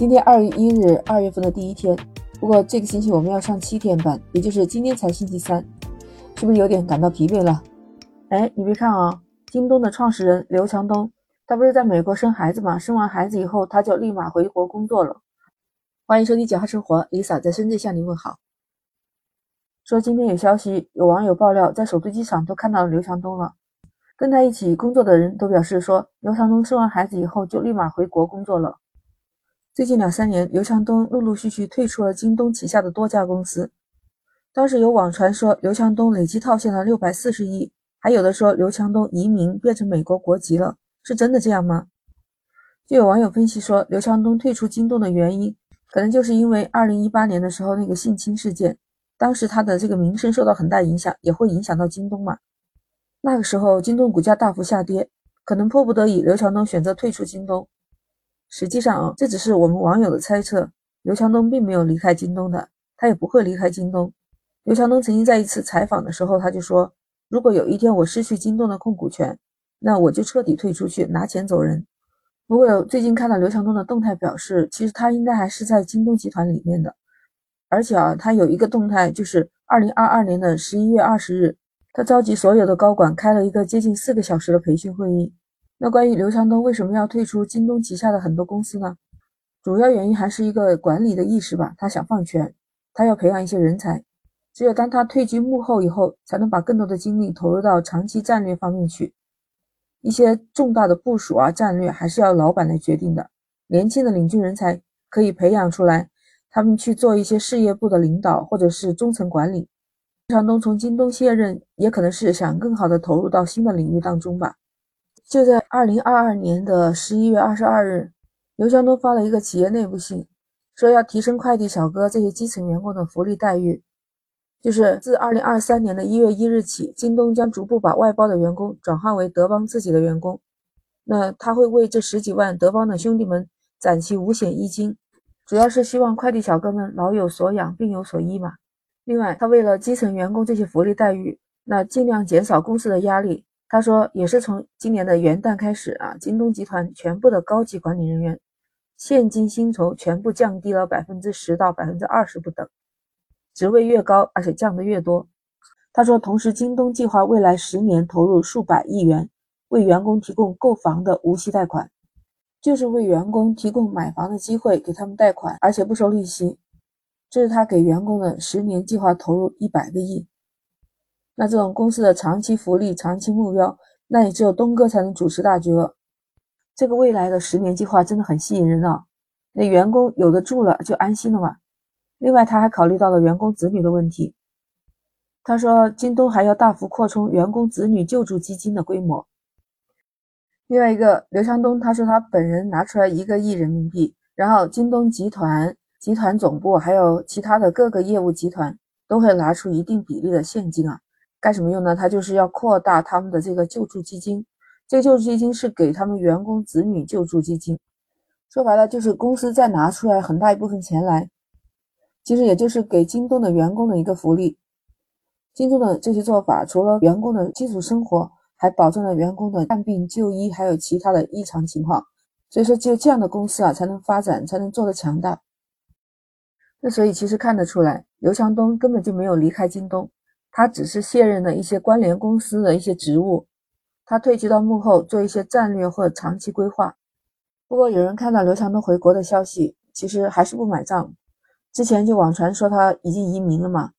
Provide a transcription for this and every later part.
今天二月一日，二月份的第一天。不过这个星期我们要上七天班，也就是今天才星期三，是不是有点感到疲惫了？哎，你别看啊，京东的创始人刘强东，他不是在美国生孩子吗？生完孩子以后，他就立马回国工作了。欢迎收听《九号生活》，Lisa 在深圳向您问好。说今天有消息，有网友爆料，在首都机场都看到了刘强东了。跟他一起工作的人都表示说，刘强东生完孩子以后就立马回国工作了。最近两三年，刘强东陆陆续续退出了京东旗下的多家公司。当时有网传说刘强东累计套现了六百四十亿，还有的说刘强东移民变成美国国籍了，是真的这样吗？就有网友分析说，刘强东退出京东的原因，可能就是因为二零一八年的时候那个性侵事件，当时他的这个名声受到很大影响，也会影响到京东嘛。那个时候京东股价大幅下跌，可能迫不得已，刘强东选择退出京东。实际上啊，这只是我们网友的猜测。刘强东并没有离开京东的，他也不会离开京东。刘强东曾经在一次采访的时候，他就说：“如果有一天我失去京东的控股权，那我就彻底退出去，拿钱走人。”不过最近看到刘强东的动态表示，其实他应该还是在京东集团里面的。而且啊，他有一个动态，就是二零二二年的十一月二十日，他召集所有的高管开了一个接近四个小时的培训会议。那关于刘强东为什么要退出京东旗下的很多公司呢？主要原因还是一个管理的意识吧，他想放权，他要培养一些人才。只有当他退居幕后以后，才能把更多的精力投入到长期战略方面去。一些重大的部署啊，战略还是要老板来决定的。年轻的领军人才可以培养出来，他们去做一些事业部的领导或者是中层管理。刘强东从京东卸任，也可能是想更好的投入到新的领域当中吧。就在二零二二年的十一月二十二日，刘强东发了一个企业内部信，说要提升快递小哥这些基层员工的福利待遇。就是自二零二三年的一月一日起，京东将逐步把外包的员工转换为德邦自己的员工。那他会为这十几万德邦的兄弟们攒齐五险一金，主要是希望快递小哥们老有所养，病有所医嘛。另外，他为了基层员工这些福利待遇，那尽量减少公司的压力。他说，也是从今年的元旦开始啊，京东集团全部的高级管理人员现金薪酬全部降低了百分之十到百分之二十不等，职位越高，而且降的越多。他说，同时京东计划未来十年投入数百亿元，为员工提供购房的无息贷款，就是为员工提供买房的机会，给他们贷款，而且不收利息。这是他给员工的十年计划投入一百个亿。那这种公司的长期福利、长期目标，那也只有东哥才能主持大局了。这个未来的十年计划真的很吸引人啊！那员工有的住了就安心了嘛。另外，他还考虑到了员工子女的问题。他说，京东还要大幅扩充员工子女救助基金的规模。另外一个，刘强东他说他本人拿出来一个亿人民币，然后京东集团、集团总部还有其他的各个业务集团都会拿出一定比例的现金啊。干什么用呢？他就是要扩大他们的这个救助基金，这个救助基金是给他们员工子女救助基金，说白了就是公司再拿出来很大一部分钱来，其实也就是给京东的员工的一个福利。京东的这些做法，除了员工的基础生活，还保证了员工的看病就医，还有其他的异常情况。所以说，只有这样的公司啊，才能发展，才能做得强大。那所以其实看得出来，刘强东根本就没有离开京东。他只是卸任了一些关联公司的一些职务，他退居到幕后做一些战略或长期规划。不过有人看到刘强东回国的消息，其实还是不买账。之前就网传说他已经移民了嘛，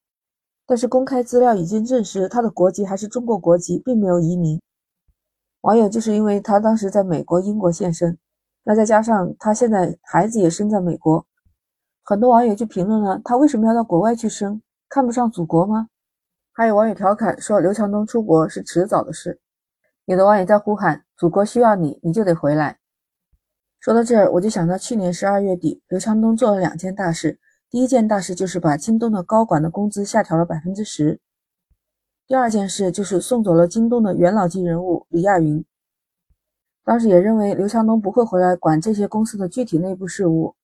但是公开资料已经证实他的国籍还是中国国籍，并没有移民。网友就是因为他当时在美国、英国现身，那再加上他现在孩子也生在美国，很多网友就评论了他为什么要到国外去生，看不上祖国吗？还有网友调侃说：“刘强东出国是迟早的事。”有的网友在呼喊：“祖国需要你，你就得回来。”说到这儿，我就想到去年十二月底，刘强东做了两件大事。第一件大事就是把京东的高管的工资下调了百分之十。第二件事就是送走了京东的元老级人物李亚云。当时也认为刘强东不会回来管这些公司的具体内部事务，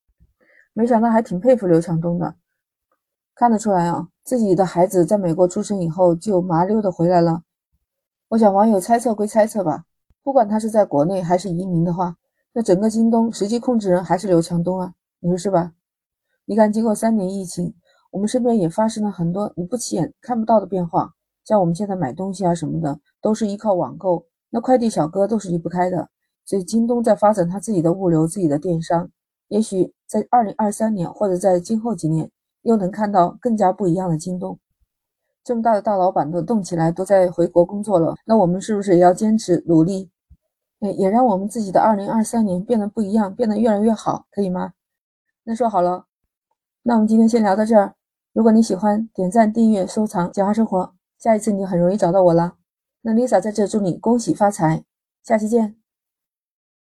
没想到还挺佩服刘强东的。看得出来啊。自己的孩子在美国出生以后就麻溜的回来了。我想网友猜测归猜测吧，不管他是在国内还是移民的话，那整个京东实际控制人还是刘强东啊。你说是吧？你看，经过三年疫情，我们身边也发生了很多你不起眼、看不到的变化。像我们现在买东西啊什么的，都是依靠网购，那快递小哥都是离不开的。所以京东在发展它自己的物流、自己的电商，也许在二零二三年或者在今后几年，又能看到更加不一样的京东。这么大的大老板都动起来，都在回国工作了，那我们是不是也要坚持努力？哎，也让我们自己的二零二三年变得不一样，变得越来越好，可以吗？那说好了，那我们今天先聊到这儿。如果你喜欢，点赞、订阅、收藏《简化生活》。下一次你就很容易找到我了。那 Lisa 在这祝你恭喜发财，下期见。